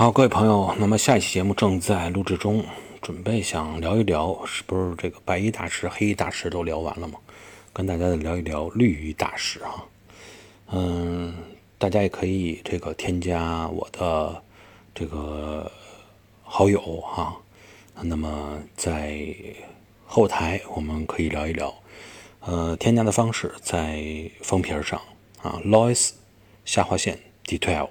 好各位朋友那么下一期节目正在录制中准备想聊一聊是不是这个白衣大师黑衣大师都聊完了吗？跟大家聊一聊绿衣大师哈。嗯大家也可以这个添加我的这个好友哈。那么在后台我们可以聊一聊呃添加的方式在封皮上啊 lois 下划线 detail